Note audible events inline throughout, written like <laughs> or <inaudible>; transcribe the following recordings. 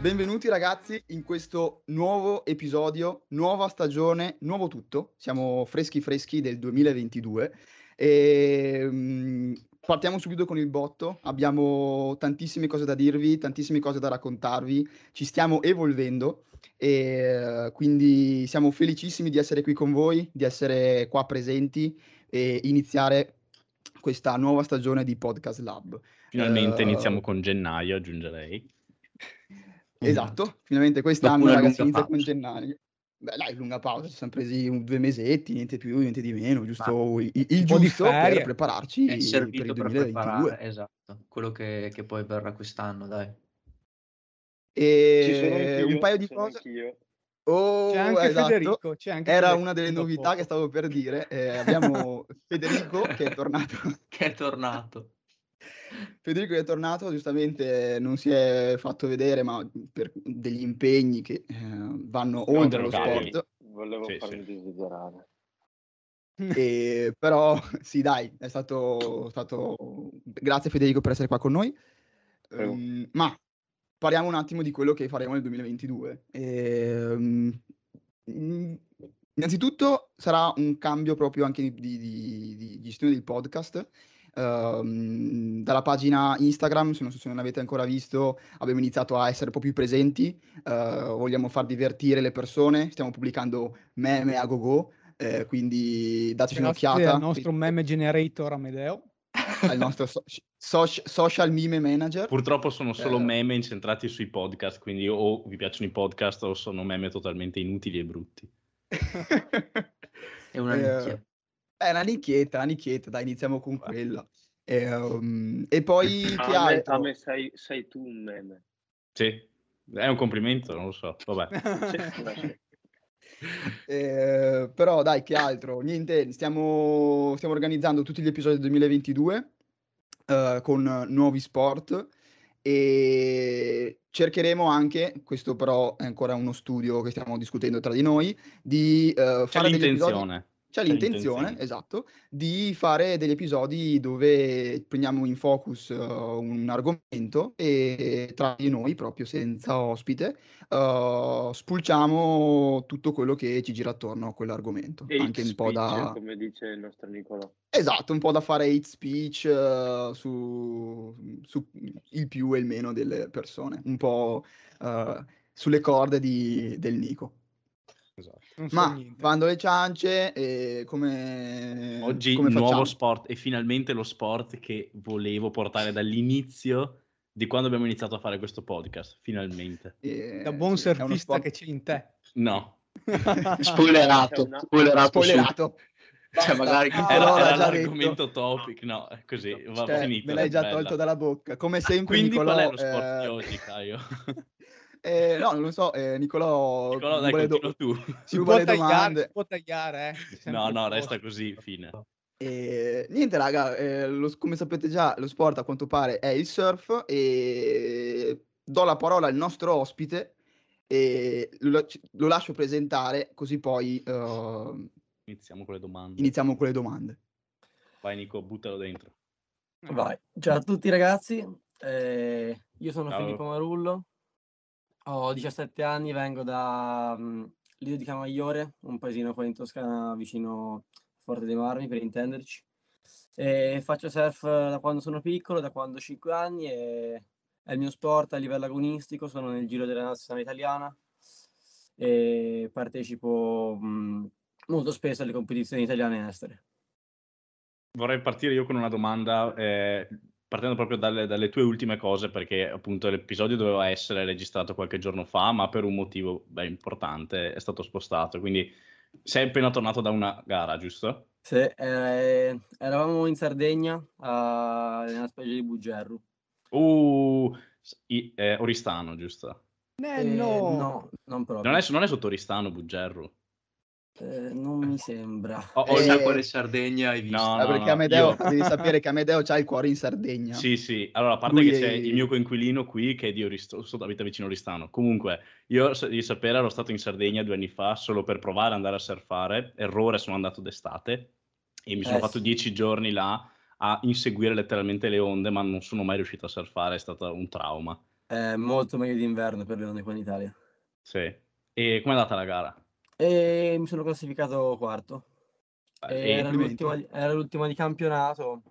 Benvenuti ragazzi in questo nuovo episodio, nuova stagione, nuovo tutto. Siamo freschi freschi del 2022 e mm, partiamo subito con il botto. Abbiamo tantissime cose da dirvi, tantissime cose da raccontarvi. Ci stiamo evolvendo e eh, quindi siamo felicissimi di essere qui con voi, di essere qua presenti e iniziare questa nuova stagione di Podcast Lab. Finalmente Eh, iniziamo con gennaio, aggiungerei. <laughs> Esatto, finalmente quest'anno ragazzi lunga inizia con pausa. gennaio. Beh, dai, lunga pausa, ci siamo presi un- due mesetti, niente più, niente di meno, giusto il, il di giusto per prepararci È per servito il per 2022. preparare, esatto, quello che, che poi verrà quest'anno, dai. Ci sono E un paio di cose. anch'io. Oh, C'è anche esatto. Federico, c'è anche Era Federico, una delle dopo. novità che stavo per dire. eh, abbiamo <laughs> Federico che è tornato. Che è tornato. Federico è tornato, giustamente non si è fatto vedere, ma per degli impegni che eh, vanno Siamo oltre lo sport. Volevo Sì, farmi sì. desiderare. E, <laughs> però sì, dai, è stato, stato... Grazie Federico per essere qua con noi. Ehm, ma parliamo un attimo di quello che faremo nel 2022. Ehm, mm, innanzitutto sarà un cambio proprio anche di- di- di gestione del podcast. Ehm, dalla pagina Instagram, se non, so se non l'avete ancora visto, abbiamo iniziato a essere un po' più presenti. eh, vogliamo far divertire le persone. Stiamo pubblicando meme a go-go. eh, quindi dateci Grazie un'occhiata al nostro meme generator Amedeo. al nostro so- soc- social meme manager. Purtroppo sono solo Eh. meme incentrati sui podcast, quindi o vi piacciono i podcast o sono meme totalmente inutili e brutti. <laughs> È una Eh, È una nicchietta, una nicchietta, dai, iniziamo con quella. E, um, e poi che a, me, altro? a me sei, sei tu un meme. Sì, è un complimento, non lo so. Vabbè. <laughs> Eh, però dai, che altro? Niente, stiamo, stiamo organizzando tutti gli episodi del 2022 eh, con nuovi sport e cercheremo anche, questo però è ancora uno studio che stiamo discutendo tra di noi, di eh, fare degli episodi... C'è C'è l'intenzione, esatto, di fare degli episodi dove prendiamo in focus uh, un argomento e tra di noi, proprio senza ospite, uh, spulciamo tutto quello che ci gira attorno a quell'argomento. Hate Anche un po' speech, da... come dice il nostro Nicolò. Esatto, un po' da fare hate speech uh, su, su il più e il meno delle persone, un po' uh, sulle corde di- del Nico. Non so Ma niente. bando le ciance, e come, Oggi come nuovo facciamo? sport e finalmente lo sport che volevo portare dall'inizio di quando abbiamo iniziato a fare questo podcast. Finalmente. Eh, Da buon sì, surfista che c'è in te. No, <laughs> Spoilerato, una- spoilerato. spoilerato. <laughs> Cioè, magari- Basta, era, era già l'argomento detto. topic. No, è così, va Cioè, finito. me l'hai già bella. tolto dalla bocca. Come sempre, Quindi Nicolò, qual è lo sport eh, di oggi, Caio? <laughs> eh, no, non lo so, eh, Nicolò, Nicolò, dai, do- tu. si può tagliare, domande. si può tagliare, eh. No, no, resta così, fine. E, niente, raga, eh, lo- come sapete già, lo sport a quanto pare è il surf e do la parola al nostro ospite e lo, lo lascio presentare, così poi eh, Iniziamo con le domande. iniziamo con le domande. Vai Nico, buttalo dentro. Vai. Ciao a tutti ragazzi, eh, io sono Ciao. Filippo Marullo, ho 17 anni, vengo da mm, Lido di Camaiore, un paesino qua in Toscana vicino Forte dei Marmi per intenderci. E faccio surf da quando sono piccolo, da quando ho 5 anni e è il mio sport a livello agonistico, sono nel giro della nazionale italiana e partecipo mm, molto spesso alle competizioni italiane e estere. Vorrei partire io con una domanda, eh, partendo proprio dalle, dalle tue ultime cose, perché appunto l'episodio doveva essere registrato qualche giorno fa, ma per un motivo beh, importante è stato spostato. Quindi sei appena tornato da una gara, giusto? Sì, eh, eravamo in Sardegna, a- nella spiaggia di Bugerru. Uh, i- eh, Oristano, giusto? Eh, Eh, no. no, non proprio. Non è, non è sotto Oristano, Buggerru. Eh, non mi sembra. Oh, Eh, oh, Chissà Eh, quale Sardegna hai visto. No, no, perché Amedeo, io- <laughs> devi sapere che Amedeo ha il cuore in Sardegna. Sì, sì. Allora, a parte Lui che è- c'è il mio coinquilino qui che è di Oristo, so- abita vicino a Oristano. Comunque, io di sapere ero stato in Sardegna due anni fa solo per provare ad andare a surfare. Errore, sono andato d'estate e mi sono Eh, fatto sì. dieci giorni là a inseguire letteralmente le onde, ma non sono mai riuscito a surfare, è stato un trauma. È molto meglio d'inverno per le onde qua in Italia. Sì. E com'è andata la gara? E mi sono classificato quarto. Era, l'ultima, era l'ultima di campionato.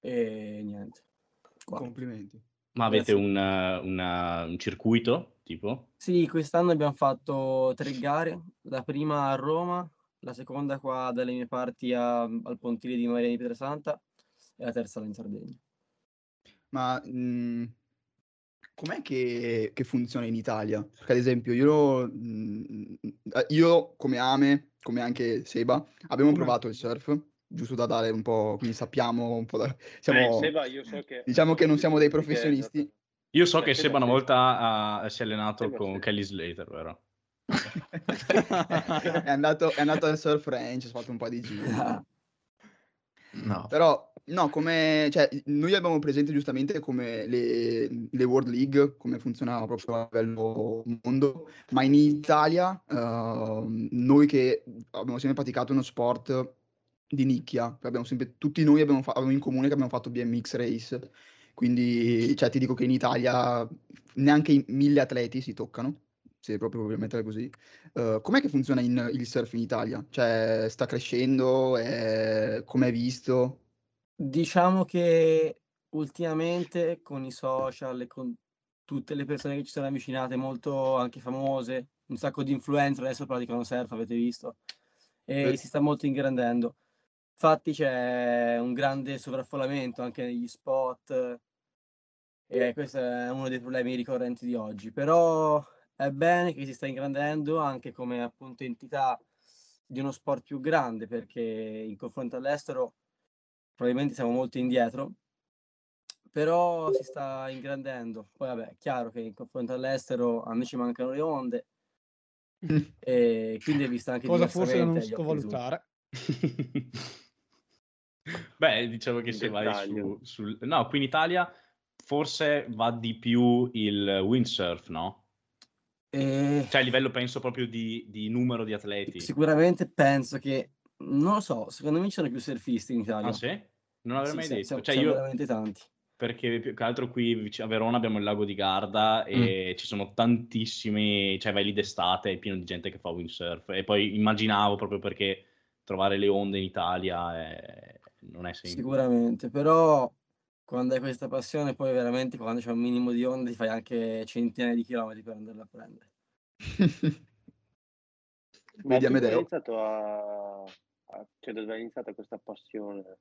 E niente. Quarto. Complimenti. ma avete Grazie. un, eh, una- un circuito, tipo? Sì, quest'anno abbiamo fatto tre gare, la prima a Roma, la seconda qua dalle mie parti a- al pontile di Maria di Pietrasanta e la terza là in Sardegna. Ma mh, com'è che, che funziona in Italia? Perché ad esempio io, mh, eh, io come Ame, come anche Seba, abbiamo Come- provato il surf, giusto da dare un po', quindi sappiamo un po' da... <laughs> Eh, Siamo, Seba, io so che... diciamo che non siamo dei professionisti. Io so Eh, che Seba Seba una volta ha- si è allenato Seba con sì. Kelly Slater, vero? <laughs> è, andato, è andato al surf range, ha fatto un po' di giri. No. <laughs> Però, no, come, cioè, noi abbiamo presente giustamente come le, le World League, come funzionava proprio a livello mondo, ma in Italia, ehm, noi che abbiamo sempre praticato uno sport di nicchia, sempre, tutti noi abbiamo, fa- abbiamo in comune che abbiamo fatto BMX race, quindi, cioè, ti dico che in Italia neanche i mille atleti si toccano, se proprio vogliamo mettere così. Eh, com'è che funziona in- il surf in Italia? Cioè, sta crescendo? È... Come è visto? Diciamo che ultimamente con i social e con tutte le persone che ci sono avvicinate, molto anche famose, un sacco di influencer adesso praticano surf, avete visto, e Sì. si sta molto ingrandendo. Infatti c'è un grande sovraffollamento anche negli spot e questo è uno dei problemi ricorrenti di oggi. Però è bene che si sta ingrandendo anche come appunto entità di uno sport più grande perché in confronto all'estero probabilmente siamo molto indietro, però si sta ingrandendo. Poi vabbè, è chiaro che in confronto all'estero a noi ci mancano le onde <laughs> e quindi è vista anche Cosa forse da non di tutti. sottovalutare. Beh, diciamo che Un se vai dettaglio. su, sul... No, qui in Italia forse va di più il windsurf, no? E Cioè a livello penso proprio di, di numero di atleti. sicuramente penso che, non lo so, secondo me ci sono più surfisti in Italia. Ah sì? Non l'avrei Sì, mai sì, detto. siamo, Cioè io, veramente tanti. perché più che altro qui a Verona abbiamo il lago di Garda e ci sono tantissimi, cioè vai lì d'estate, è pieno di gente che fa windsurf e poi immaginavo proprio perché trovare le onde in Italia è- non è semplice. Sicuramente, però quando hai questa passione, poi veramente quando c'è un minimo di onde ti fai anche centinaia di chilometri per andarla a prendere. Ma Vedi tu come hai Amedeo? iniziato a... Cioè, dove hai iniziato questa passione?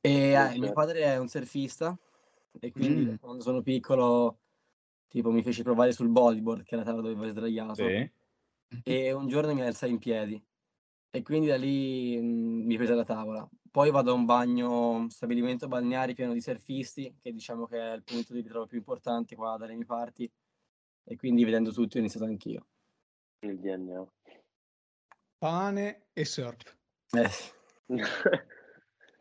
E eh, mio padre è un surfista e quindi Mm. quando sono piccolo, tipo, mi fece provare sul bodyboard, che era la tavola dove vai sdraiato, Sì? e un giorno mi alzai in piedi e quindi da lì mm, mi prese la tavola. Poi vado a un bagno, un stabilimento balneare pieno di surfisti, che diciamo che è il punto di ritrovo più importante qua dalle mie parti, e quindi vedendo tutti ho iniziato anch'io. Nel DNA. Pane e surf. Eh. <laughs>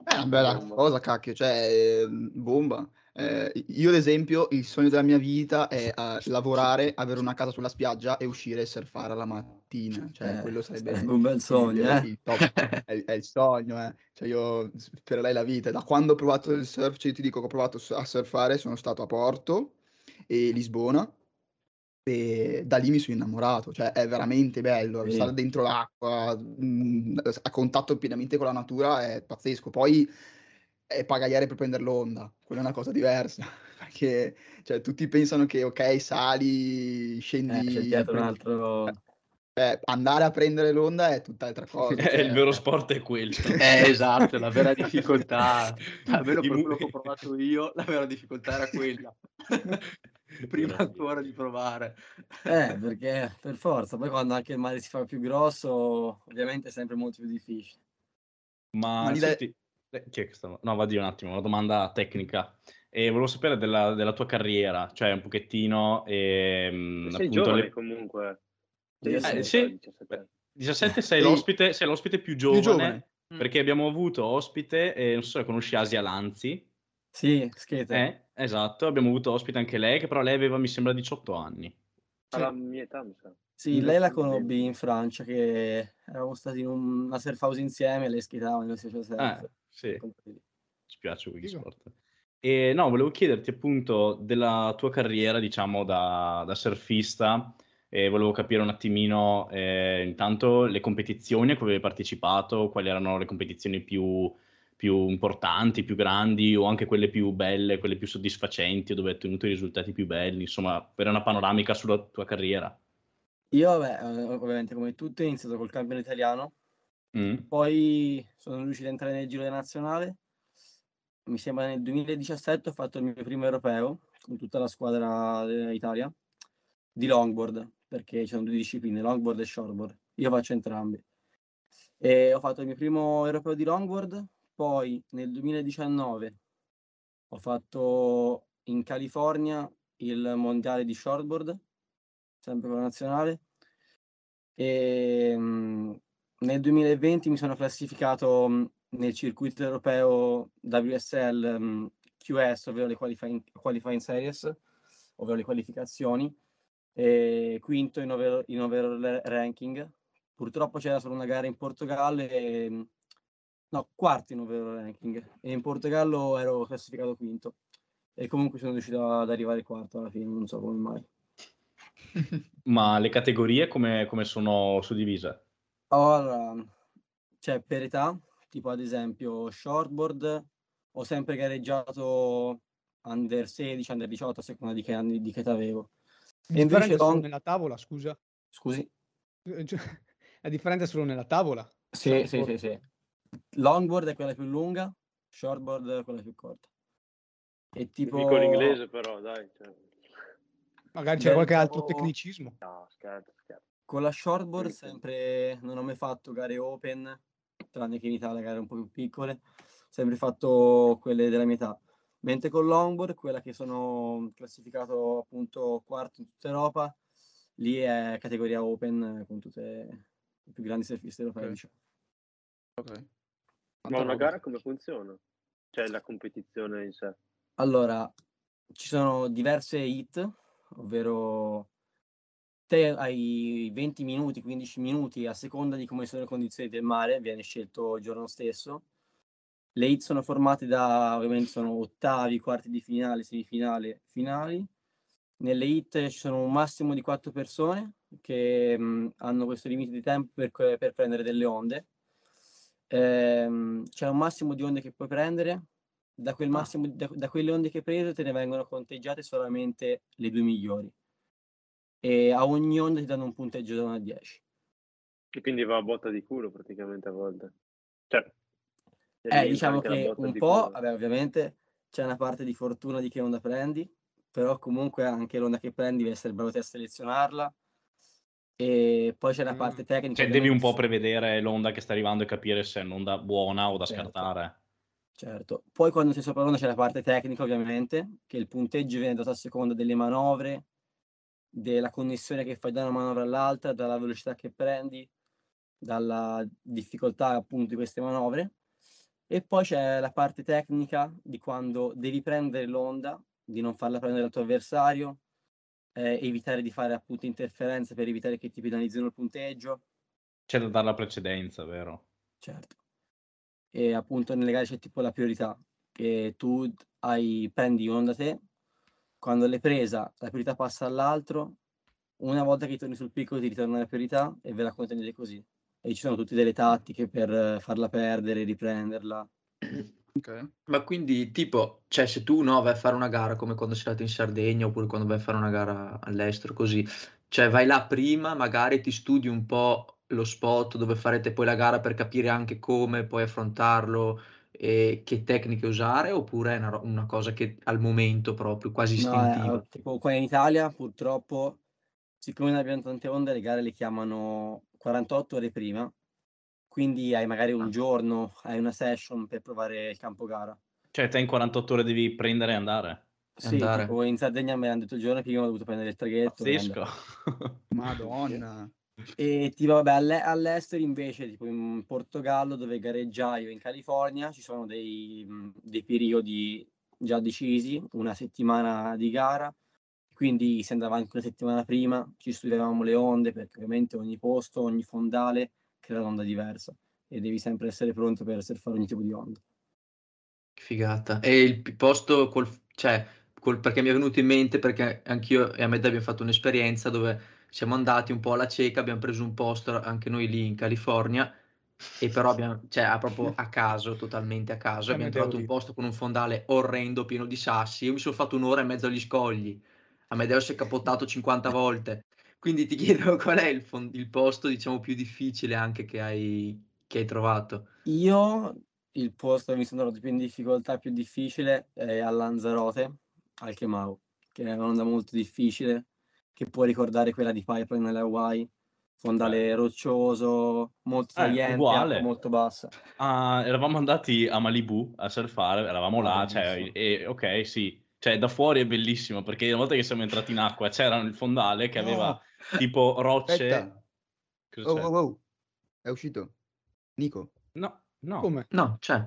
È una bella Bomba. cosa, cacchio, cioè, ehm, bomba. Eh, io, ad esempio, il sogno della mia vita è eh, lavorare, avere una casa sulla spiaggia e uscire e surfare alla mattina. Cioè, Eh, quello sarebbe un bel il, sogno, eh. il top, è, è il sogno, eh. Cioè, io spererei la vita. Da quando ho provato il surf, cioè, io ti dico che ho provato a surfare, sono stato a Porto e Lisbona e da lì mi sono innamorato. Cioè, è veramente bello Sì. stare dentro l'acqua, mh, a contatto pienamente con la natura, è pazzesco. Poi è pagaiare per prendere l'onda, quella è una cosa diversa, <laughs> perché cioè, tutti pensano che ok, sali, Eh, c'è scendi, un prendi- altro... <laughs> eh, andare a prendere l'onda è tutt'altra <laughs> cosa. Eh, il cioè, vero sport è quello. Eh, esatto, la vera difficoltà, almeno per quello che ho provato io, la vera difficoltà era quella. <laughs> Prima ancora di provare. Eh, <laughs> perché per forza, poi quando anche il mare si fa più grosso, ovviamente è sempre molto più difficile. Ma, Ma senti, eh, chi è che stava? No, va di un attimo, una domanda tecnica. E volevo sapere della, della tua carriera, cioè un pochettino, ehm, Sei appunto, giovane le- comunque. Eh, Sei sì. giovane, 17 anni. 17 sei l'ospite, sei l'ospite più giovane, giovane. Mm. perché abbiamo avuto ospite, eh, non so se conosci Asia Lanzi, Sì, skater. eh, esatto, abbiamo avuto ospite anche lei, che però lei aveva, mi sembra, 18 anni. Alla mia età, mi sa. Sì, lei la Sì. conobbi in Francia, che eravamo stati in un- una surf house insieme, lei skateava nello stesso surf. Eh, sì, Con quelli. ci piace quegli Figo. sport. E no, volevo chiederti appunto della tua carriera, diciamo, da, da surfista, e volevo capire un attimino eh, intanto le competizioni a cui avevi partecipato, quali erano le competizioni più, più importanti, più grandi, o anche quelle più belle, quelle più soddisfacenti, dove hai ottenuto i risultati più belli, insomma, avere una panoramica sulla tua carriera. Io, vabbè, eh, ovviamente come tutti ho iniziato col campione italiano, Mm. poi sono riuscito a entrare nel giro della nazionale. Mi sembra nel 2017 ho fatto il mio primo europeo con tutta la squadra dell'Italia di longboard, perché ci sono due discipline, longboard e shortboard. Io faccio entrambi. E ho fatto il mio primo europeo di longboard, poi nel 2019 ho fatto in California il mondiale di shortboard, sempre con la nazionale. E mm, nel 2020 mi sono classificato mm, nel circuito europeo WSL mm, QS, ovvero le qualifying, qualifying series, ovvero le qualificazioni, e quinto in overall, in overall ranking. Purtroppo c'era solo una gara in Portogallo e no, quarto in overall ranking e in Portogallo ero classificato quinto e comunque sono riuscito ad arrivare quarto alla fine, non so come mai. <laughs> Ma le categorie come, come sono suddivise? Allora, cioè per età, tipo ad esempio shortboard, ho sempre gareggiato under 16, under 18, a seconda di che anni di che età avevo. E invece long- nella tavola, scusa. Scusi? Cioè, <laughs> La differenza è solo nella tavola. Sì, sì, Shortboard. sì, sì. Longboard è quella più lunga, shortboard è quella più corta. E tipo... Dico l'inglese però, dai. Cioè... Magari c'è Beh, qualche altro tecnicismo. No, scherzo, scherzo. Con la shortboard sempre non ho mai fatto gare open, tranne che in Italia gare un po' più piccole, sempre fatto quelle della mia età. Mentre con longboard, quella che sono classificato appunto quarto in tutta Europa, lì è categoria open con tutte i più grandi surfisti europei. Ok. diciamo. Ok. Ma una gara come funziona? Cioè la competizione in sé. Allora, ci sono diverse hit, ovvero te hai 20 minuti, 15 minuti a seconda di come sono le condizioni del mare, viene scelto il giorno stesso. Le hit sono formate da, ovviamente sono ottavi, quarti di finale, semifinale, finali. Nelle hit ci sono un massimo di quattro persone che mh, hanno questo limite di tempo per, per prendere delle onde. Ehm, c'è un massimo di onde che puoi prendere. Da, quel Ah. massimo, da, da quelle onde che hai preso te ne vengono conteggiate solamente le due migliori. E a ogni onda ti danno un punteggio da 1 a 10. E quindi va a botta di culo praticamente a volte. Cioè, Eh, diciamo che un di po', vabbè, ovviamente c'è una parte di fortuna di che onda prendi, però comunque anche l'onda che prendi devi essere bravo te a selezionarla. E poi c'è la Mm. parte tecnica. Cioè, devi un po' prevedere l'onda che sta arrivando e capire se è un'onda buona o da Certo. scartare. Certo. Poi quando sei sopra l'onda c'è la parte tecnica, ovviamente, che il punteggio viene dato a seconda delle manovre, della connessione che fai da una manovra all'altra, dalla velocità che prendi, dalla difficoltà appunto di queste manovre. E poi c'è la parte tecnica di quando devi prendere l'onda, di non farla prendere al tuo avversario, eh, evitare di fare appunto interferenze per evitare che ti penalizzino il punteggio. C'è da dare la precedenza, vero? Certo. E appunto nelle gare c'è tipo la priorità, che tu hai, prendi un'onda te, quando l'hai presa la priorità passa all'altro, una volta che torni sul picco ti ritorna la priorità e ve la contenete così. E ci sono tutte delle tattiche per farla perdere, riprenderla. Ok. Ma quindi, tipo, cioè, se tu no, vai a fare una gara come quando sei andato in Sardegna oppure quando vai a fare una gara all'estero, così, cioè vai là prima, magari ti studi un po' lo spot dove farete poi la gara per capire anche come poi affrontarlo e che tecniche usare, oppure è una, una cosa che al momento proprio quasi No, eh, istintiva? tipo qua in Italia purtroppo, siccome non abbiamo tante onde, le gare le chiamano 48 ore prima, quindi hai magari un Ah. giorno, hai una session per provare il campo gara. Cioè, te in 48 ore devi prendere e andare. Sì, andare. tipo in Sardegna me l'hanno detto il giorno prima, ho dovuto prendere il traghetto Pazzesco. <laughs> Madonna. E tipo, vabbè, alle- all'estero invece, tipo in Portogallo dove gareggiai o in California, ci sono dei, dei periodi già decisi, una settimana di gara, quindi si andava anche una settimana prima, ci studiavamo le onde perché ovviamente ogni posto, ogni fondale crea un'onda diversa e devi sempre essere pronto per surfare ogni tipo di onda. Che figata. E il posto col, cioè, col- perché mi è venuto in mente, perché anch'io e Ahmed abbiamo fatto un'esperienza dove siamo andati un po' alla cieca, abbiamo preso un posto anche noi lì in California, e però abbiamo, cioè, proprio a caso, totalmente a caso, abbiamo trovato un posto con un fondale orrendo, pieno di sassi. Io mi sono fatto un'ora e mezzo agli scogli. Amedeo si è capottato 50 volte. Quindi ti <laughs> chiedo qual è il, fon- il posto, diciamo, più difficile anche che hai, che hai trovato. Io il posto che mi sono trovato più in difficoltà, più difficile, è a Lanzarote, al Kemau, che è un'onda molto difficile, che può ricordare quella di Pipeline alle Hawaii, fondale roccioso, molto Eh, tagliente, acqua molto bassa. Ah, eravamo andati a Malibu a surfare, eravamo Ah, là, cioè, bellissimo. e, ok, sì, cioè da fuori è bellissimo perché una volta che siamo entrati in acqua c'era il fondale che aveva No, tipo rocce. Oh, c'è? oh, oh. È uscito. Nico. No, no, Come? No, c'è.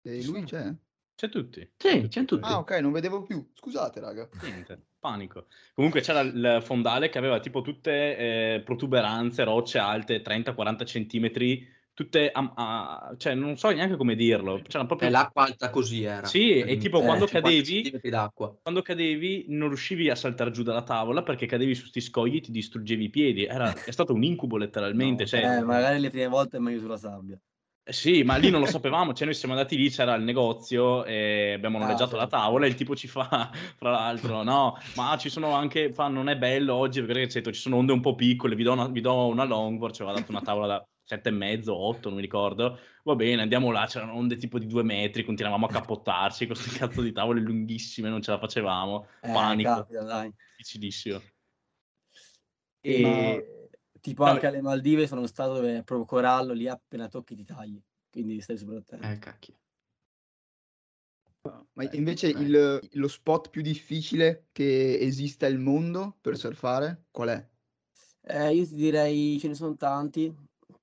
E lui c'è? c'è tutti. Sì, c'è tutti. Ah, ok, non vedevo più. Scusate, raga. Niente, panico. Comunque c'era il fondale che aveva tipo tutte eh, protuberanze, rocce alte 30-40 centimetri, tutte, a- a- cioè non so neanche come dirlo, c'era proprio... l'acqua alta così era. Sì, e tipo Eh, quando 50 cadevi, quando cadevi non riuscivi a saltare giù dalla tavola perché cadevi su sti scogli e ti distruggevi i piedi. Era, è stato un incubo letteralmente. No, cioè, Eh, magari le prime volte è meglio sulla sabbia. eh Sì, ma lì non lo sapevamo, cioè noi siamo andati lì, c'era il negozio e abbiamo Ah, noleggiato la certo. tavola e il tipo ci fa, <laughs> fra l'altro, no, ma ci sono anche, fa, non è bello oggi perché c'è- ci sono onde un po' piccole, vi do una, vi do una longboard, ci aveva dato una tavola da sette e mezzo, otto, non mi ricordo, va bene, andiamo là, c'erano onde tipo di due metri, continuavamo a cappottarci con queste cazzo di tavole lunghissime, non ce la facevamo, Eh, panico, capita, dai. difficilissimo. E E... tipo No, anche alle Maldive sono stato dove è proprio corallo, lì appena tocchi ti tagli, quindi stai super attento. Eh, cacchio. Ma invece beh. il- lo spot più difficile che esista al mondo per surfare, qual è? Eh, io ti direi ce ne sono tanti,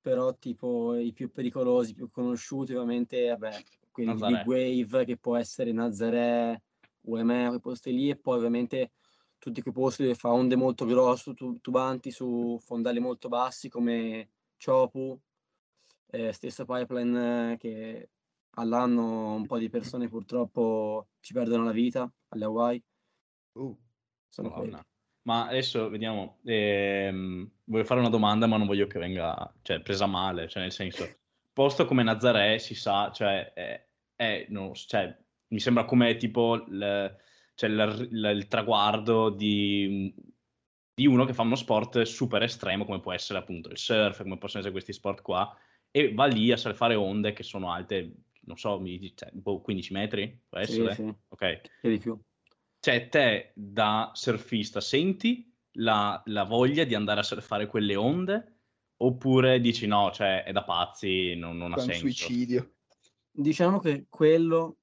però tipo i più pericolosi, più conosciuti ovviamente, vabbè, quelli di Nazaré. Big Wave, che può essere Nazaré, UME, quei posti lì, e poi ovviamente tutti quei posti dove fa onde molto grosse, tu- tubanti su fondali molto bassi come Chopu, eh, stesso Pipeline eh, che all'anno un po' di persone purtroppo ci perdono la vita alle Hawaii, Oh, sono. Ma adesso vediamo, ehm, voglio fare una domanda ma non voglio che venga cioè, presa male, cioè nel senso, posto come Nazaré si sa, cioè, è, è- so, cioè, mi sembra come tipo il, cioè, il- il- il traguardo di, di uno che fa uno sport super estremo come può essere appunto il surf, come possono essere questi sport qua, e va lì a surfare onde che sono alte, non so, mi dici, cioè, boh, 15 metri, può Sì, essere? sì, Ok. e di più. Cioè, te da surfista senti la, la voglia di andare a surfare quelle onde? Oppure dici no, cioè è da pazzi, non, non ha è un senso. suicidio. Diciamo che quello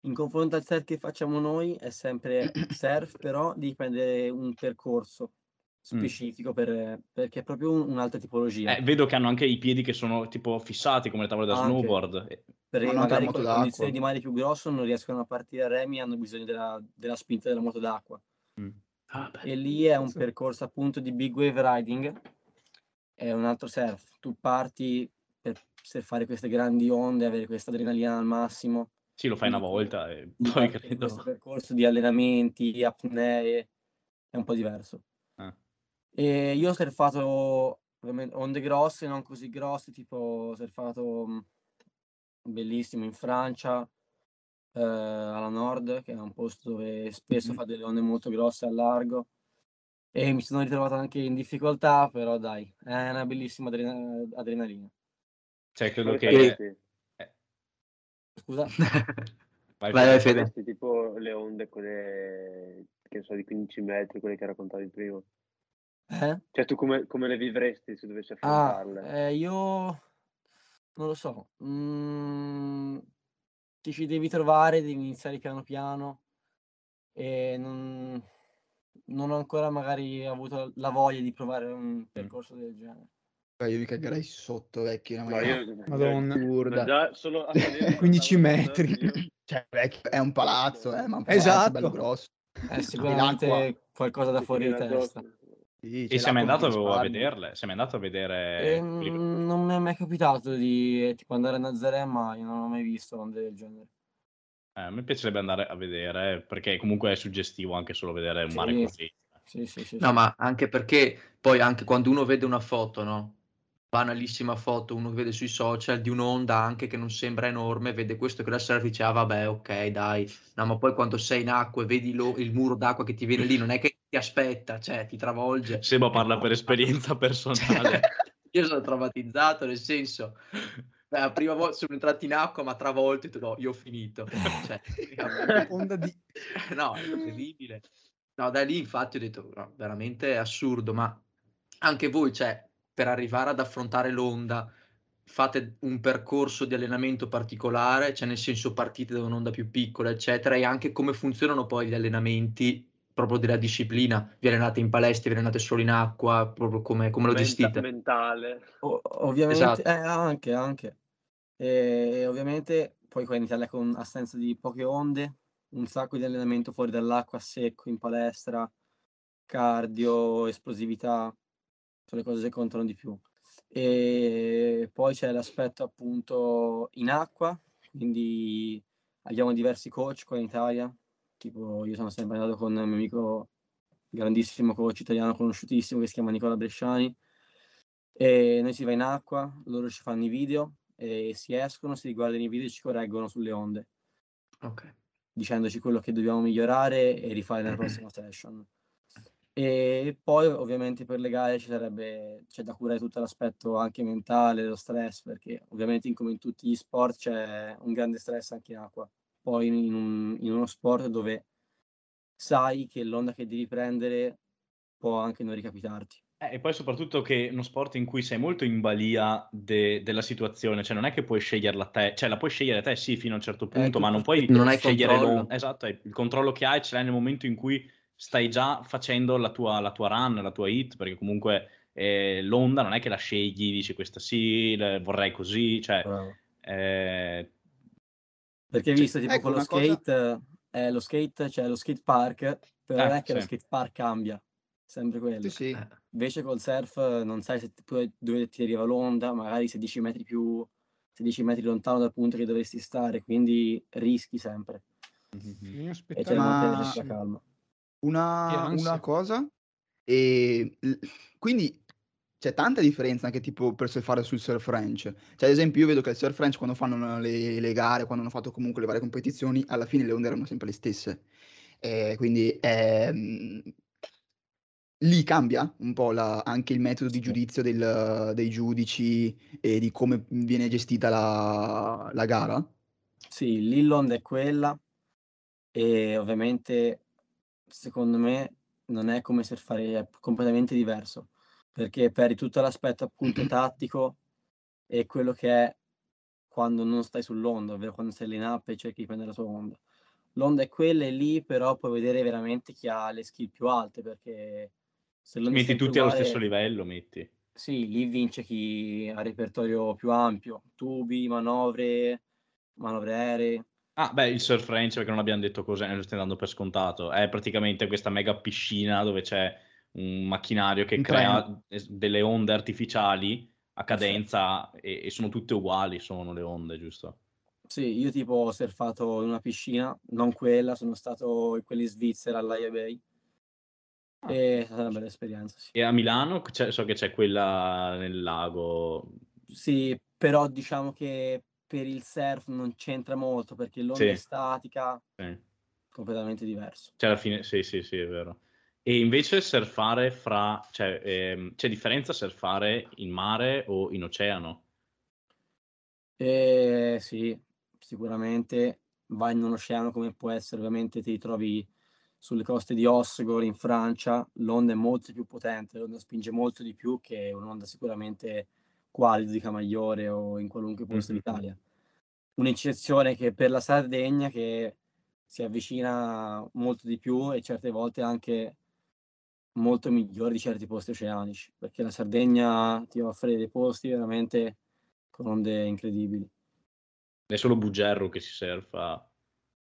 in confronto al surf che facciamo noi è sempre <clears throat> surf, però dipende un percorso. Specifico per- perché è proprio un- un'altra tipologia. Eh, vedo che hanno anche i piedi che sono tipo fissati come le tavole da Anche. snowboard. Eh, Perché hanno magari con d'acqua. condizioni di mare più grosso non riescono a partire a remi e hanno bisogno della, della spinta della moto d'acqua. mm. Ah. E lì è un Sì. percorso appunto di big wave riding, è un altro surf. Tu parti per surfare queste grandi onde, avere questa adrenalina al massimo. Sì, lo fai una volta e poi in questo credo... percorso di allenamenti, apnee, è un po' diverso. E io ho surfato onde grosse, non così grosse, tipo ho surfato bellissimo in Francia, eh, alla nord, che è un posto dove spesso Mhm. fa delle onde molto grosse al largo. E mi sono ritrovato anche in difficoltà, però dai, è una bellissima adrena- adrenalina. Cioè, credo che... faresti? eh, Scusa? <laughs> vai, Vai, Fede. Tipo le onde, quelle che ne so, di 15 metri, quelle che raccontavi prima. Eh? Cioè, tu come, come le vivresti se dovessi Ah, affrontarle? eh, io non lo so. Mm, ti ci devi trovare, devi iniziare piano piano e non, non ho ancora magari avuto la voglia di provare un percorso del genere. Beh, io mi cagherei sotto, vecchio, No, io, Madonna. ma assurda. già solo a salire sulla 15 tavola da metri. io- <laughs> Cioè, vecchio, è un palazzo, eh, ma un palazzo Esatto. bello grosso. <laughs> È l'acqua. sicuramente qualcosa da fuori di testa. Sì, E sei mai andato a vederle? Sei mai andato a vedere che- non mi è mai capitato di eh, tipo andare a Nazaré, ma io non ho mai visto onde del genere. Eh, a me piacerebbe andare a vedere, perché comunque è suggestivo anche solo vedere un mare Sì. così. Sì, sì, sì. No, ma anche perché poi anche quando uno vede una foto, no? Banalissima foto, uno vede sui social di un'onda anche che non sembra enorme, vede questo che la surf dice, ah vabbè, ok, dai. No, ma poi quando sei in acqua e vedi lo- il muro d'acqua che ti viene lì, non è che ti aspetta, cioè ti travolge. Seba parla per esperienza <laughs> personale. Io sono traumatizzato, nel senso, la prima volta sono entrato in acqua, ma travolto, e ho detto, no, io ho finito. Cioè, <laughs> Onda di... <laughs> no, è incredibile. No, da lì infatti ho detto, no, veramente è assurdo, ma anche voi, cioè, per arrivare ad affrontare l'onda, fate un percorso di allenamento particolare, cioè nel senso partite da un'onda più piccola, eccetera, e anche come funzionano poi gli allenamenti proprio della disciplina. Vi allenate in palestra, vi allenate solo in acqua, proprio come, come lo Menta- gestite? mentale. O- ovviamente, Esatto. eh, anche, anche. E ovviamente poi qua in Italia con assenza di poche onde, un sacco di allenamento fuori dall'acqua, a secco, in palestra, cardio, esplosività, sono le cose che contano di più. E poi c'è l'aspetto appunto in acqua, quindi abbiamo diversi coach qua in Italia, tipo io sono sempre andato con un mio amico, grandissimo coach italiano conosciutissimo che si chiama Nicola Bresciani, e noi si va in acqua, loro ci fanno i video e si escono, si riguardano i video e ci correggono sulle onde, Ok. dicendoci quello che dobbiamo migliorare e rifare nella <clears throat> prossima session. E poi ovviamente per le gare ci sarebbe, c'è da curare tutto l'aspetto anche mentale, lo stress, perché ovviamente come in tutti gli sport c'è un grande stress anche in acqua. Poi in, un- in uno sport dove sai che l'onda che devi prendere può anche non ricapitarti. Eh, e poi soprattutto che è uno sport in cui sei molto in balia de- della situazione, cioè non è che puoi sceglierla te, cioè la puoi scegliere te sì fino a un certo punto, ma tutto non puoi Non scegliere l'onda. Esatto, il controllo che hai ce l'hai nel momento in cui stai già facendo la tua, la tua run, la tua hit, perché comunque eh, l'onda non è che la scegli, dici questa sì, vorrei così, cioè... Eh, Perché hai Sì. visto tipo Ecco, con lo una cosa- skate, eh, lo skate, c'è lo skate park, però Eh, non è che lo sì. skate park cambia, sempre quello. Sì, sì. Eh, Invece col surf non sai se dove ti arriva l'onda, magari sei 10 metri più, sei 10 metri lontano dal punto che dovresti stare, quindi rischi sempre. mhm. Bisogna E c'è Ma- la calma. Una, una cosa, e l- quindi c'è tanta differenza anche tipo per surfare sul surf ranch. Cioè, ad esempio, io vedo che il surf ranch quando fanno le, le gare, quando hanno fatto comunque le varie competizioni, alla fine le onde erano sempre le stesse. E quindi ehm, lì cambia un po' la- anche il metodo di giudizio del- dei giudici e di come viene gestita la, la gara. Sì, lì l'onda è quella e ovviamente secondo me non è come surfare, è completamente diverso, perché perdi tutto l'aspetto appunto <clears throat> tattico e quello che è quando non stai sull'onda, ovvero quando sei in up e cerchi di prendere la tua onda. L'onda è quella e lì però puoi vedere veramente chi ha le skill più alte, perché se è Metti tutti allo uguale, stesso livello, metti. sì, lì vince chi ha repertorio più ampio, tubi, manovre, manovre aeree. Ah, beh, il surf range, perché non abbiamo detto cos'è, lo stai dando per scontato. È praticamente questa mega piscina dove c'è un macchinario che Un crea delle onde artificiali a cadenza e, e sono tutte uguali, sono le onde, giusto? Sì, io tipo ho surfato in una piscina, non quella, sono stato in quelli in Svizzera all'Aia Bay Ah. e è stata una bella esperienza, sì. E a Milano so che c'è quella nel lago. Sì, però diciamo che per il surf non c'entra molto perché l'onda Sì. è statica, Sì. completamente diverso. Cioè, alla fine, sì, sì, sì, è vero. E invece surfare fra, cioè, ehm, c'è differenza surfare in mare o in oceano? E sì, sicuramente vai in un oceano come può essere, ovviamente ti ritrovi sulle coste di Osgore in Francia, l'onda è molto più potente, l'onda spinge molto di più che un'onda sicuramente quasi di Camaiore o in qualunque posto Mhm. d'Italia. Un'eccezione che per la Sardegna che si avvicina molto di più e certe volte anche molto migliore di certi posti oceanici, perché la Sardegna ti offre dei posti veramente con onde incredibili. È solo Bugerro che si surfa.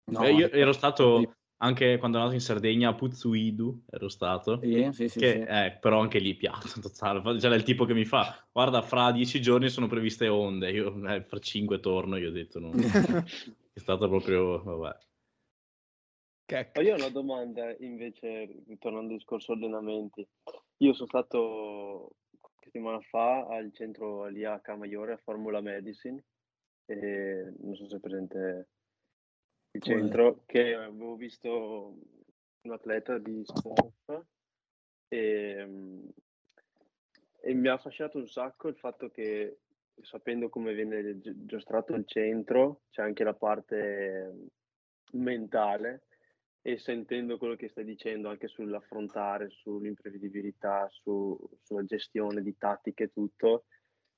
No, Beh, io ero stato anche quando ero andato in Sardegna a Puzzuidu ero stato, Sì, sì, sì, che sì. eh, però anche lì piatto <laughs> totale. C'era il tipo che mi fa, guarda, fra dieci giorni sono previste onde, io eh, fra cinque torno, io ho detto no. <laughs> È stato proprio, vabbè. Che- Ma io ho una domanda invece, ritornando al discorso allenamenti. Io sono stato qualche settimana fa al centro lì a Camaiore a Formula Medicine, e non so se è presente è? centro, che avevo visto un atleta di surf e, mm, e mi ha affascinato un sacco il fatto che sapendo come viene gi- giostrato il centro, c'è anche la parte mentale e sentendo quello che stai dicendo anche sull'affrontare, sull'imprevedibilità, su- sulla gestione di tattiche e tutto,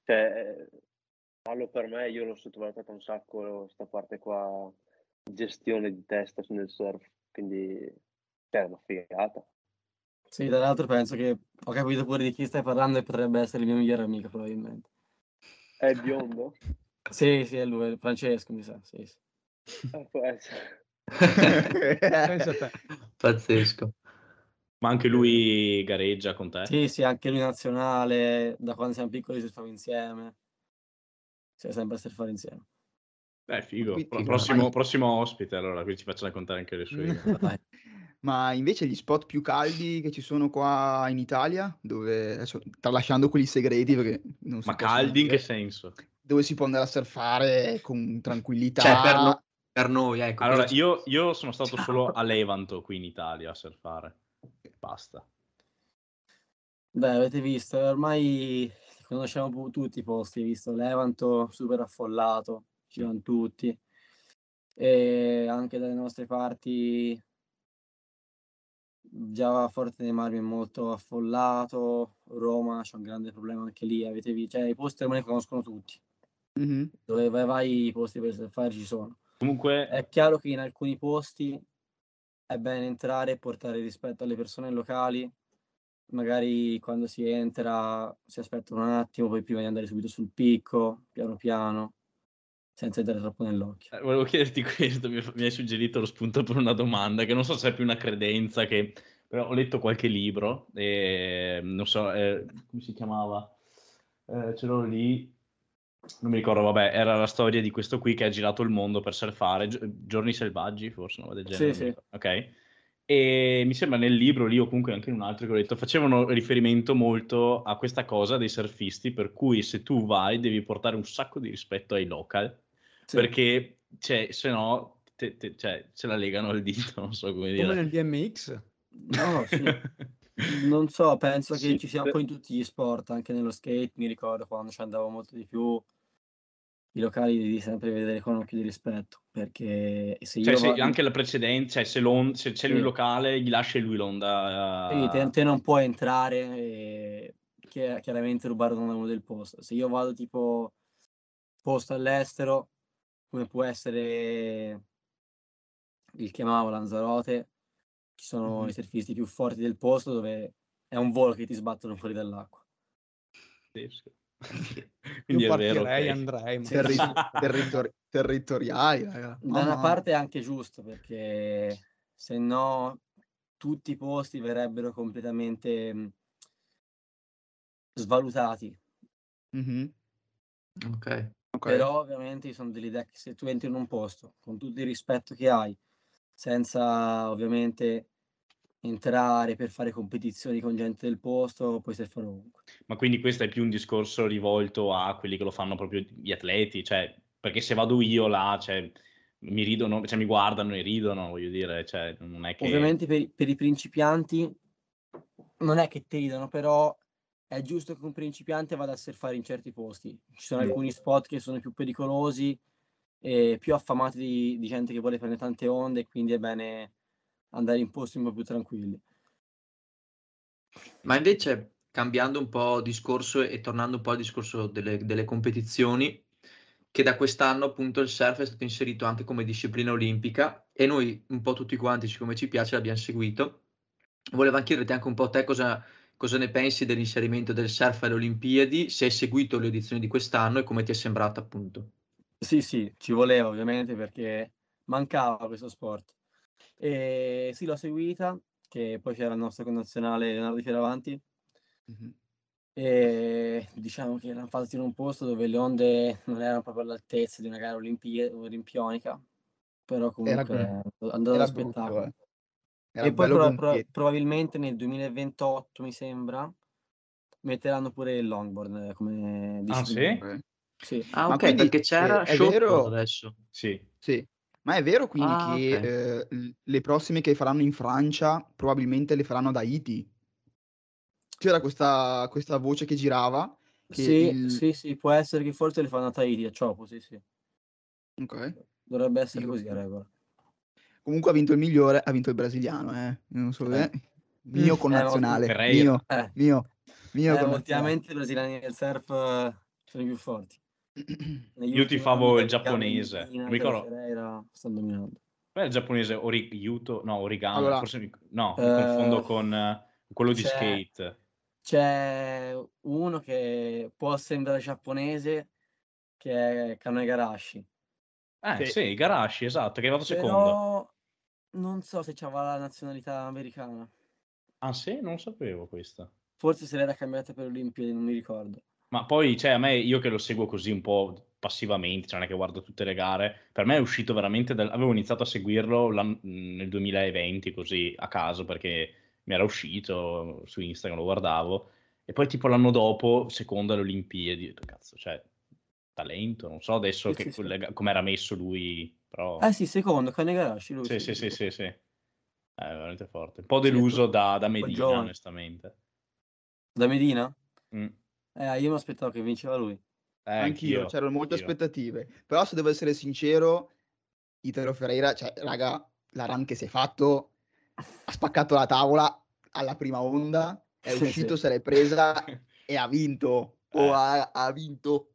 cioè, eh, parlo per me, io l'ho sottovalutata un sacco questa parte qua, gestione di testa nel surf, quindi cioè, è una figata. Sì, tra l'altro penso che ho capito pure di chi stai parlando e potrebbe essere il mio migliore amico probabilmente. È il biondo? <laughs> Sì, sì, è lui, Francesco, mi sa, sì, sì. Eh, può essere. <laughs> Pazzesco. Ma anche lui gareggia con te? Sì, sì, anche lui nazionale, da quando siamo piccoli surfiamo insieme. Siamo sempre a surfare insieme. Eh, figo. Pro- prossimo, prossimo ospite, allora, qui ci faccio raccontare anche le sue. <laughs> Ma invece gli spot più caldi che ci sono qua in Italia, dove adesso tralasciando quelli segreti perché non si Ma caldi in che senso? dove si può andare a surfare con tranquillità. Cioè, per, no- per noi, ecco. Allora, io, io sono stato Ciao. solo a Levanto qui in Italia a surfare. Basta. Beh, avete visto, ormai conosciamo tutti i posti, visto Levanto super affollato, ci vanno tutti. E anche dalle nostre parti già Forte dei Marmi è molto affollato, Roma c'è un grande problema anche lì, avete visto, cioè i posti ormai li conoscono tutti, Mhm. dove vai, vai i posti per surfare ci sono. Comunque, È chiaro che in alcuni posti è bene entrare e portare rispetto alle persone locali. Magari quando si entra si aspettano un attimo, poi prima di andare subito sul picco, piano piano, senza entrare troppo nell'occhio. eh, volevo chiederti <laughs> questo, mi, mi hai suggerito lo spunto per una domanda che non so se è più una credenza, che però ho letto qualche libro e non so, eh, come si chiamava? Eh, ce l'ho lì, non mi ricordo, vabbè, era la storia di questo qui che ha girato il mondo per surfare, Gio- Giorni Selvaggi, forse, una roba del Sì, genere. sì. ricordo. Ok. E mi sembra nel libro lì o comunque anche in un altro che ho letto, facevano riferimento molto a questa cosa dei surfisti, per cui se tu vai devi portare un sacco di rispetto ai local, Sì. perché cioè, se no te- te- cioè, se la legano al dito, <laughs> non so come Come dire. nel BMX. No, sì. <laughs> Non so, penso che Sì, ci sia un po' in tutti gli sport, anche nello skate, mi ricordo quando ci andavo molto di più, i locali devi sempre vedere con occhio di rispetto, perché se Cioè, io se vado... anche la precedenza, cioè, se, l'on- se c'è lui Sì. il locale, gli lascia lui l'onda. Sì, te, eh, te non puoi entrare e chi- chiaramente rubare da uno del posto. Se io vado tipo posto all'estero, come può essere il chiamavo Lanzarote, ci sono Mhm. i surfisti più forti del posto dove è un volo che ti sbattono fuori dall'acqua. <laughs> Io Quindi è vero, partirei, ok. andrei. ma- Sì, Terri- sì. territori- territoriali, raga. Da una Mamma. parte è anche giusto perché se no tutti i posti verrebbero completamente mh, svalutati. Mhm. Ok. Ok. Però ovviamente sono dell'idea che se tu entri in un posto con tutto il rispetto che hai, senza ovviamente entrare per fare competizioni con gente del posto, puoi surfare ovunque. Ma quindi questo è più un discorso rivolto a quelli che lo fanno proprio gli atleti, cioè, perché se vado io là, cioè, mi ridono, cioè, mi guardano e ridono, voglio dire, cioè, non è che... Ovviamente per, i- per i principianti non è che ti ridano, però è giusto che un principiante vada a surfare in certi posti. Ci sono alcuni spot che sono più pericolosi e più affamati di, di gente che vuole prendere tante onde, quindi è bene andare in posti un po' più tranquilli. Ma invece, cambiando un po' discorso e tornando un po' al discorso delle, delle competizioni, che da quest'anno appunto il surf è stato inserito anche come disciplina olimpica e noi un po' tutti quanti, siccome ci piace, l'abbiamo seguito. Volevo chiederti anche un po' te cosa, cosa ne pensi dell'inserimento del surf alle Olimpiadi, se hai seguito le edizioni di quest'anno e come ti è sembrata appunto. Sì, sì, ci voleva ovviamente perché mancava questo sport. E sì, l'ho seguita, che poi c'era il nostro connazionale Leonardo di Fioravanti, Mhm. e diciamo che l'hanno fatto in un posto dove le onde non erano proprio all'altezza di una gara olimpia- olimpionica, però comunque Era- è andato Era da brutto, spettacolo. eh. Era E poi pro- pro- probabilmente nel 2028, mi sembra, metteranno pure il longboard eh, come Ah, sì? Sì. Ah, Ma ok, quindi, perché c'era eh, è vero- adesso. Sì. Sì, ma è vero quindi Ah, che ok. eh, le prossime che faranno in Francia probabilmente le faranno da Haiti? C'era questa, questa voce che girava che Sì, il... sì, sì, può essere che forse le fanno a Tahiti, a Ciopo, sì, sì. Ok. Dovrebbe essere Figo, così a figo. regola. Comunque ha vinto il migliore, ha vinto il brasiliano, eh. Non so, Eh. Mio connazionale, eh, mio, Eh, mio, mio eh, ultimamente i brasiliani del surf eh, sono i più forti. <clears throat> Negli Io tifavo il giapponese. Mi ricordo- Ferreira stanno dominando. Qual è il giapponese? Ori- Yuto? No, Origami. Allora- Forse mi... No, mi Eh, confondo con eh, quello di skate. C'è uno che può sembrare giapponese, che è Kanoe Garashi. Eh, Sì. sì, Garashi, esatto, che è arrivato secondo. Però non so se c'aveva la nazionalità americana. Ah, sì? Non sapevo questa. Forse se l'era cambiata per Olimpiadi, non mi ricordo. Ma poi, cioè, a me, io che lo seguo così un po' passivamente, cioè non è che guardo tutte le gare, per me è uscito veramente, dal- avevo iniziato a seguirlo nel 2020 così a caso perché mi era uscito su Instagram, lo guardavo, e poi tipo l'anno dopo, secondo alle Olimpiadi, ho detto, cazzo, cioè, talento, non so adesso Sì, che, sì, sì. come era messo lui, però... Eh sì, secondo, Kanoe Garashi, lui Sì, sì, sì, sì, sì. È veramente forte. Un po' deluso da, da Medina, onestamente. Da Medina? Mm. Eh, io mi aspettavo che vinceva lui. Eh, Anch'io, anch'io, c'erano molte anch'io. aspettative. Però se devo essere sincero, Italo Ferreira, cioè, raga, la run che si è fatto, ha spaccato la tavola alla prima onda, è Sì, uscito, sì. se l'è presa <laughs> e ha vinto. Eh. Oh, ha, ha vinto.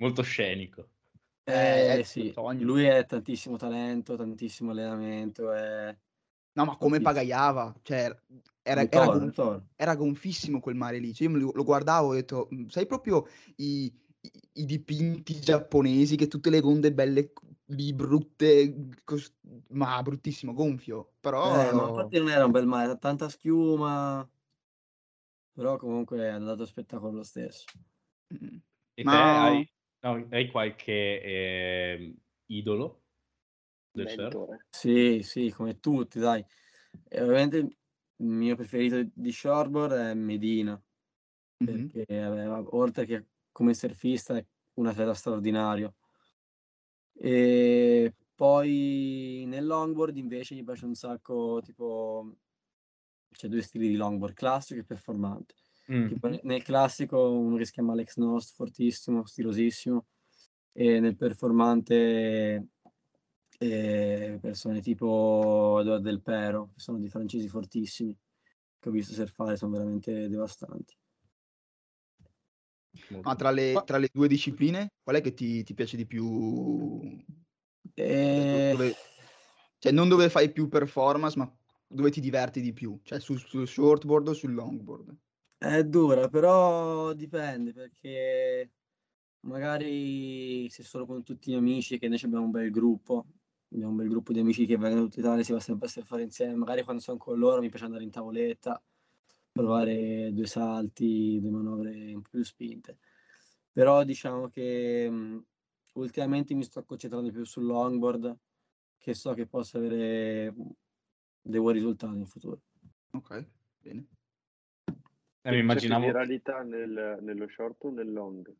Molto scenico. Eh, Eh, è sì, sogno. lui è tantissimo talento, tantissimo allenamento, è No, ma come pagaiava, cioè, era, era toro, gon- un toro. era gonfissimo quel mare lì. Cioè, io lo, lo guardavo e ho detto, "Mm, sai proprio i, i- i dipinti giapponesi che tutte le onde belle lì brutte, cos- ma bruttissimo, gonfio. Eh, ma Però infatti non era un bel mare, tanta schiuma, però comunque è andato spettacolo lo stesso. mm, E te Ma- hai, no, hai qualche ehm, idolo del? Mentore. Sì, sì, come tutti, dai. E ovviamente il mio preferito di shortboard è Medina, mhm, perché aveva, oltre che come surfista è un atleta straordinario. E poi nel longboard invece mi piace un sacco, tipo, c'è due stili di longboard, classico e performante. Mm. Nel classico uno che si chiama Alex Nost, fortissimo, stilosissimo, e nel performante eh, persone tipo Edoardo Del Pero, che sono dei francesi fortissimi, che ho visto surfare, sono veramente devastanti. Ma tra le, tra le due discipline, qual è che ti, ti piace di più? Cioè, E... do- dove- cioè, non dove fai più performance, ma dove ti diverti di più? Cioè, sul, sul shortboard o sul longboard? È dura, però dipende perché magari se sono con tutti gli amici, che noi abbiamo un bel gruppo, abbiamo un bel gruppo di amici che vengono da tutta Italia, si va sempre a surfare insieme, magari quando sono con loro mi piace andare in tavoletta, provare due salti, due manovre più spinte. Però diciamo che mh, ultimamente mi sto concentrando più sul longboard, che so che posso avere dei buoni risultati in futuro. Ok, bene. Eh, mi C'è più immaginavo... viralità nel- nello short o nel long?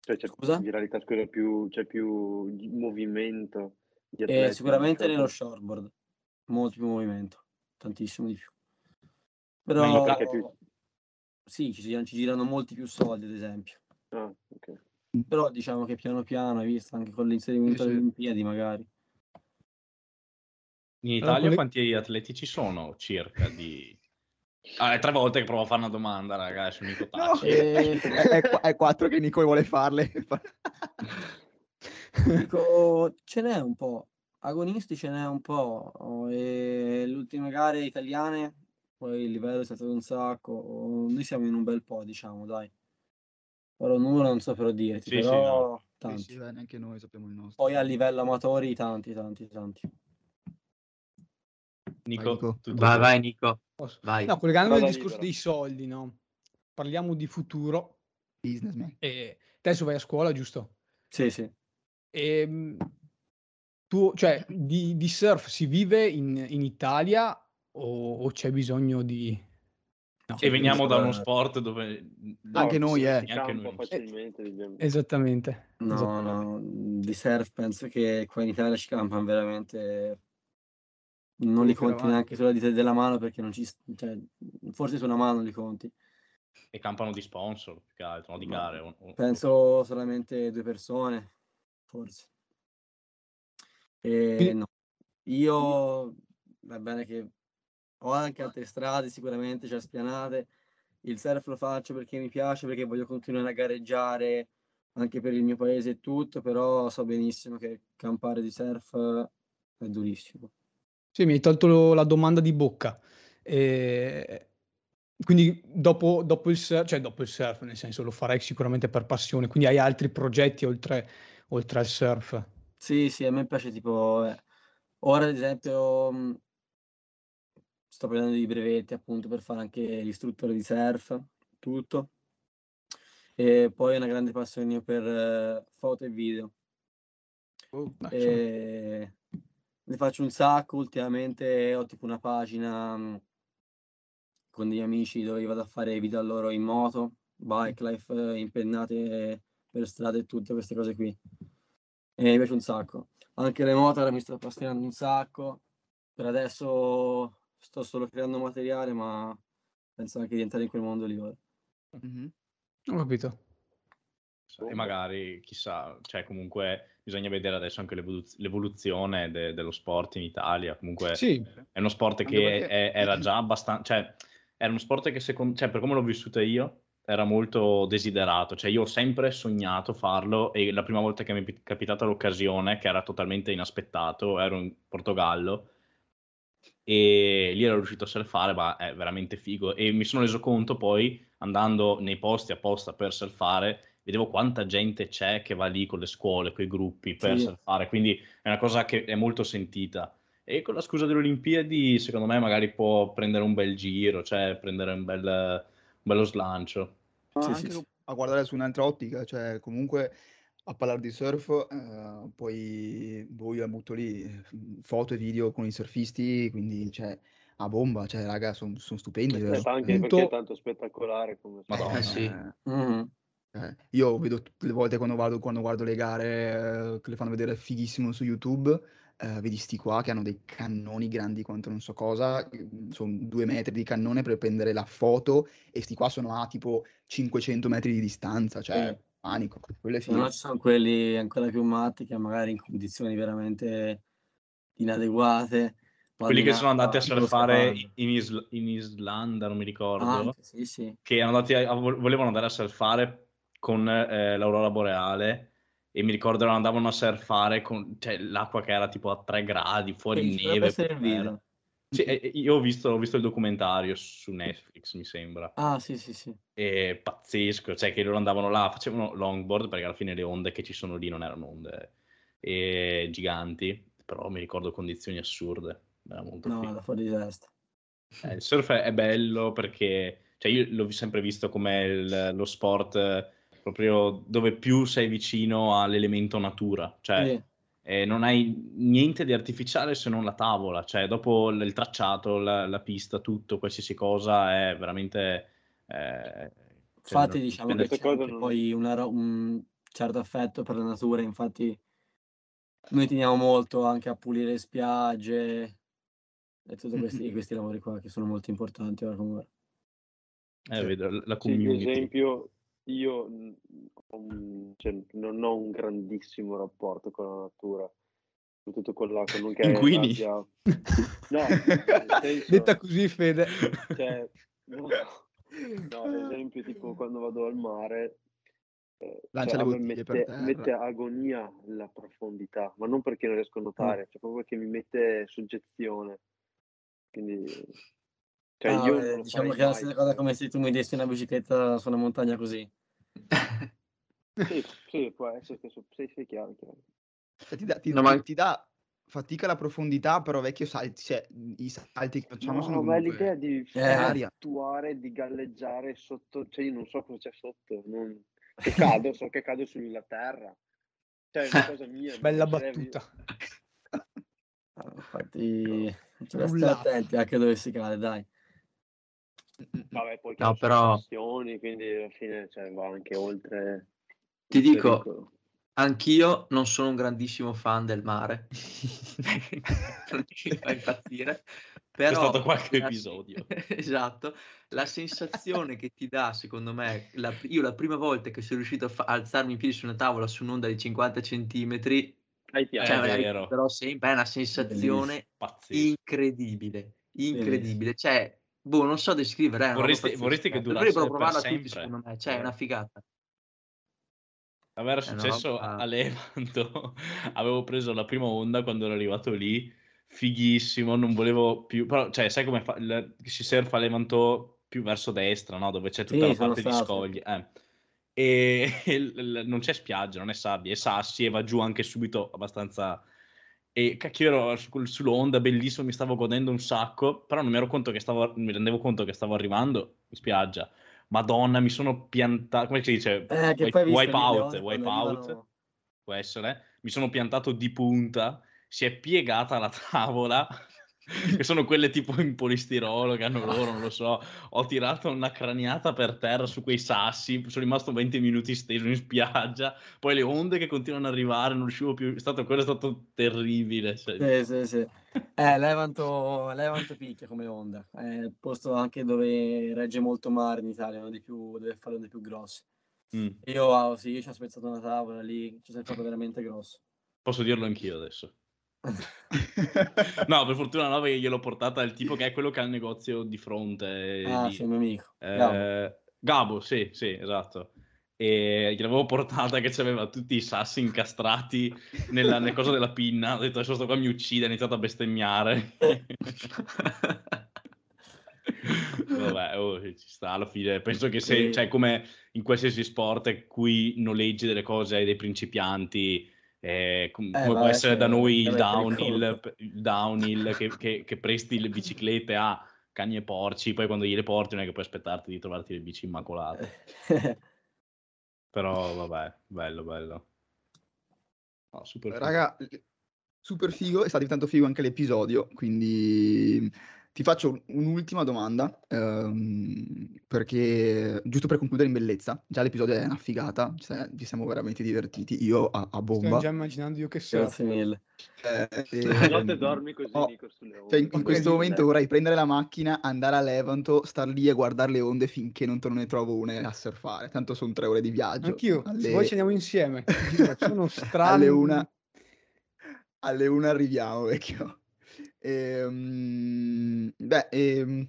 Cioè c'è Scusa? viralità, scusa, più, c'è più movimento di E atleti nel sicuramente nello short? shortboard, molto più movimento, tantissimo di più. Però più... sì, ci, girano- ci girano molti più soldi, ad esempio. Ah, ok. Però diciamo che piano piano, hai visto, anche con l'inserimento Sì, sì. alle Olimpiadi magari. In Allora, Italia quelle- quanti atleti ci sono circa di... Ah, è tre volte che provo a fare una domanda, ragazzi, Nico No. E- è, è è quattro che Nico vuole farle. <laughs> Dico, ce n'è un po', agonisti ce n'è un po', e le ultime gare italiane, poi il livello è stato un sacco, noi siamo in un bel po', diciamo, dai. Ora un numero non so però dirti, Sì, sì, però no. Sì, tanti. sì, dai, neanche noi sappiamo il nostro. Poi a livello amatori tanti, tanti, tanti. Nico, Nico. tutto Vai, vai Nico? Vai. No, collegandomi al discorso libera. dei soldi, no? Parliamo di futuro. Businessman. E adesso vai a scuola, giusto? Sì, sì. E, tu, cioè, di, di surf si vive in, in Italia o, o c'è bisogno di... No. E veniamo da uno Eh, sport dove... Anche noi, eh. Anche noi. facilmente. diciamo. Esattamente. No, esattamente. no, di surf penso che qua in Italia ci campano veramente... Non li conti neanche sulla dita della mano perché non ci... Cioè, forse su una mano li conti. E campano di sponsor, più che altro, no? di gare. o- o- Penso solamente due persone, forse. E no. Io, va bene che ho anche altre strade sicuramente, cioè spianate. Il surf lo faccio perché mi piace, perché voglio continuare a gareggiare anche per il mio paese e tutto, però so benissimo che campare di surf è durissimo. Sì, mi hai tolto la domanda di bocca. E quindi dopo, dopo il surf, cioè dopo il surf, nel senso lo farei sicuramente per passione, quindi hai altri progetti oltre, oltre al surf. Sì, sì, a me piace tipo, eh, ora ad esempio mh, sto prendendo dei brevetti appunto per fare anche l'istruttore di surf, tutto. E poi una grande passione per eh, foto e video. Oh, E ne faccio un sacco, ultimamente ho tipo una pagina mh, con degli amici dove vado a fare video a loro in moto, bike life, eh, impennate per strada e tutte queste cose qui. E mi piace un sacco. Anche le moto mi sto appassionando un sacco. Per adesso sto solo creando materiale, ma penso anche di entrare in quel mondo lì ora. Mhm. Ho capito. E magari, chissà, cioè comunque bisogna vedere adesso anche l'evoluz- l'evoluzione de- dello sport in Italia. Comunque Sì, è uno sport che perché- è- era già <laughs> abbastanza, cioè era uno sport che secondo, cioè per come l'ho vissuto io, era molto desiderato. Cioè io ho sempre sognato farlo e la prima volta che mi è capitata l'occasione, che era totalmente inaspettato, ero in Portogallo e lì ero riuscito a surfare, ma è veramente figo. E mi sono reso conto poi, andando nei posti apposta per surfare, vedevo quanta gente c'è che va lì con le scuole, con i gruppi per Sì. surfare, quindi è una cosa che è molto sentita. E con la scusa delle Olimpiadi, secondo me, magari può prendere un bel giro, cioè prendere un, bel, un bello slancio. Ma Sì, anche sì, sì. a guardare su un'altra ottica, cioè comunque a parlare di surf, eh, poi boh, io butto lì, eh, foto e video con i surfisti, quindi cioè a bomba, cioè raga, sono stupendi, vero? Aspetta, anche Punto- perché è tanto spettacolare come Madonna. Eh sì. Eh, Mhm. Eh, io vedo tutte le volte quando vado, quando guardo le gare eh, che le fanno vedere fighissimo su YouTube, eh, vedi sti qua che hanno dei cannoni grandi quanto non so cosa, sono due metri di cannone per prendere la foto e sti qua sono a tipo 500 metri di distanza, cioè Sì. panico, Se no ci sono quelli ancora più matti che magari in condizioni veramente inadeguate. Quelli che sono andati a surfare in, Isl- in Islanda, non mi ricordo, Anche, sì, sì. che erano andati a- volevano andare a surfare con eh, l'aurora boreale e mi ricordo che andavano a surfare con cioè, l'acqua che era tipo a 3 gradi, fuori Sì, neve. Sì, e- e io ho visto, ho visto il documentario su Netflix, mi sembra. Ah, sì, sì, sì. E pazzesco, cioè che loro andavano là, facevano longboard perché alla fine le onde che ci sono lì non erano onde eh, giganti, però mi ricordo condizioni assurde, era molto No, da fuori di testa. Eh, il surf è è bello perché cioè io l'ho sempre visto come il- lo sport proprio dove più sei vicino all'elemento natura, cioè Sì. eh, non hai niente di artificiale se non la tavola, cioè dopo il tracciato, la, la pista, tutto, qualsiasi cosa è veramente... eh, cioè, Infatti non- diciamo che c'è non- poi una ro- un certo affetto per la natura, infatti noi teniamo molto anche a pulire le spiagge e tutti <laughs> questi, questi lavori qua che sono molto importanti ora come ora. eh, vedo la Sì, ad community. esempio, io mh, ho un- cioè, non ho un grandissimo rapporto con la natura, soprattutto con l'acqua, non che Inquini? abbia... <laughs> No, senso, Detta così, Fede. cioè, no, no, ad esempio, tipo quando vado al mare, eh, Lancia cioè, mette, mette agonia la profondità, ma non perché non riesco a nuotare, cioè proprio perché mi mette soggezione. Quindi, cioè, Ah, io beh, diciamo che è la stessa cosa come se tu mi dessi una bicicletta su una montagna così. Sì, <laughs> sì, può essere che sì, sì, chiaro, chiaro. Cioè, ti dà, ti- No, ma- ti- dà fatica la profondità, però vecchio salti, cioè i salti che facciamo sono No, ma è comunque l'idea di Eh. fluttuare, di galleggiare sotto, cioè io non so cosa c'è sotto, non... che cado, so che cado sulla terra. Cioè è una cosa mia. mi Bella battuta. Ah, Infatti, bisogna stare attenti anche dove si cade, dai. Vabbè, poi No, però- sessioni, quindi alla fine cioè, va anche oltre. Ti dico, pericolo. Anch'io non sono un grandissimo fan del mare, <laughs> non mi fa impazzire, C'è però stato qualche la- episodio. <laughs> esatto, la sensazione che ti dà, secondo me, la- io la prima volta che sono riuscito a fa- alzarmi in piedi su una tavola su un'onda di 50 centimetri, cioè, è però sempre è una sensazione Pazzesco. incredibile, incredibile, cioè, boh, non so descrivere, roba Vorresti- vorresti che Dovrebbero durasse per provarla tutti, secondo me, cioè, è Eh. una figata. A me era È una successo roba- a Levanto, <laughs> avevo preso la prima onda quando ero arrivato lì, fighissimo, non volevo più, però, cioè, sai come fa, il- si surfa a Levanto più verso destra, no? Dove c'è tutta Sì, la parte di scogli, eh. E <laughs> il- non c'è spiaggia, non è sabbia, è sassi e va giù anche subito abbastanza... E cacchio ero su- sull'onda, bellissimo, mi stavo godendo un sacco, però non mi ero conto che stavo, mi rendevo conto che stavo arrivando in spiaggia. Madonna, mi sono piantato, come si dice? Eh, Wipe- wipe out, wipe out, arrivano- può essere. Mi sono piantato di punta, si è piegata la <laughs> tavola, <laughs> che sono quelle tipo in polistirolo che hanno loro, non lo so. Ho tirato una craniata per terra su quei sassi, sono rimasto 20 minuti steso in spiaggia, poi le onde che continuano ad arrivare, non riuscivo più, è stato, quello è stato terribile. cioè. Sì, sì, sì. Eh, Levanto, Levanto picchia come onda. È il posto anche dove regge molto mare in Italia, uno dei più, dove fa le onde più grosse. Mm. Io, ah, sì, io ci ho spezzato una tavola lì, ci sei fatto veramente grosso. Posso dirlo anch'io adesso. No, per fortuna no, perché gliel'ho portata il tipo che è quello che ha il negozio di fronte. Ah, lì. sì, un mio amico. Eh, Gabo, sì, sì, esatto. E gliel'avevo portata che c'aveva tutti i sassi incastrati nella, nel coso della pinna. Ho detto adesso sto qua mi uccide, ha iniziato a bestemmiare. <laughs> Vabbè, oh, ci sta alla fine. Penso che se, cioè, come in qualsiasi sport cui noleggi delle cose ai dei principianti, eh, com- come va può essere da noi il downhill, il downhill che, che- che presti le biciclette a cani e porci, poi quando gliele porti non è che puoi aspettarti di trovarti le bici immacolate. Però vabbè, bello, bello. No, super figo. Raga, super figo, e sta diventando figo anche l'episodio, quindi ti faccio un'ultima domanda, ehm, perché giusto per concludere in bellezza, già l'episodio è una figata, cioè, ci siamo veramente divertiti, io a, a Sto bomba. già immaginando io che surf. Grazie mille. Eh, La e- notte dormi così, oh, Nico, sulle onde. cioè, in, in questo momento vorrei prendere la macchina, andare a Levanto, star lì a guardare le onde finché non te ne trovo una a surfare, tanto sono tre ore di viaggio. Anch'io, se alle- vuoi ci andiamo insieme. Sono <laughs> strano. alle una, alle una arriviamo, vecchio. Ehm, beh, ehm,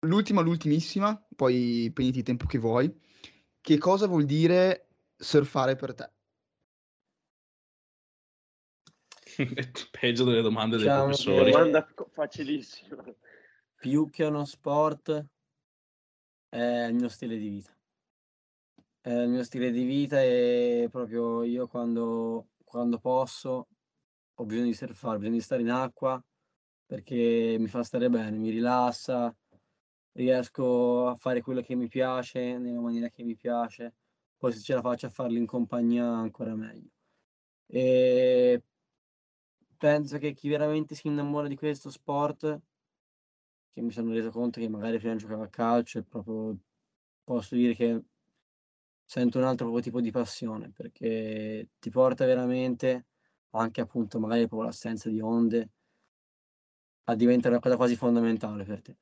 l'ultima, l'ultimissima, poi prendi il tempo che vuoi. Che cosa vuol dire surfare per te? <laughs> Peggio delle domande dei Diciamo professori. che- Domanda co- facilissima. Più che uno sport è il mio stile di vita. È il mio stile di vita e proprio io quando, quando posso ho bisogno di surfare, ho bisogno di stare in acqua perché mi fa stare bene, mi rilassa, riesco a fare quello che mi piace nella maniera che mi piace, poi se ce la faccio a farlo in compagnia ancora meglio. E penso che chi veramente si innamora di questo sport, che mi sono reso conto che magari prima giocavo a calcio e proprio posso dire che sento un altro tipo di passione perché ti porta veramente anche appunto magari proprio l'assenza di onde a diventare una cosa quasi fondamentale per te.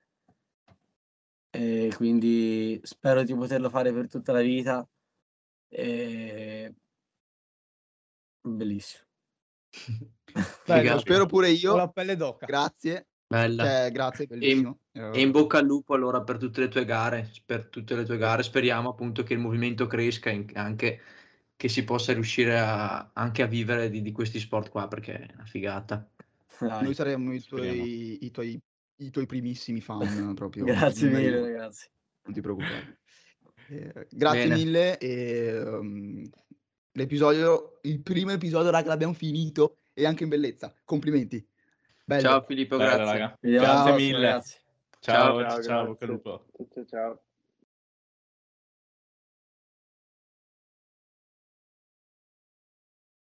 E quindi spero di poterlo fare per tutta la vita. E... Bellissimo. <laughs> Bello, Lo spero pure io. la pelle d'oca. Grazie. Bella. Cioè, grazie, bellissimo. E in bocca al lupo allora per tutte le tue gare, per tutte le tue gare. Speriamo appunto che il movimento cresca e anche che si possa riuscire a, anche a vivere di, di questi sport qua perché è una figata. Dai, Noi saremo i tuoi, i tuoi, i tuoi primissimi fan <laughs> proprio. Grazie mille uno, ragazzi. Non ti preoccupare. Eh, grazie Bene. mille. E, um, l'episodio, il primo episodio, raga, l'abbiamo finito. e anche in bellezza. Complimenti. Bello. Ciao Filippo, Bello, grazie. Ciao, prossima, mille. ragazzi. Ciao, Ciao, ciao, grazie. Ciao ciao.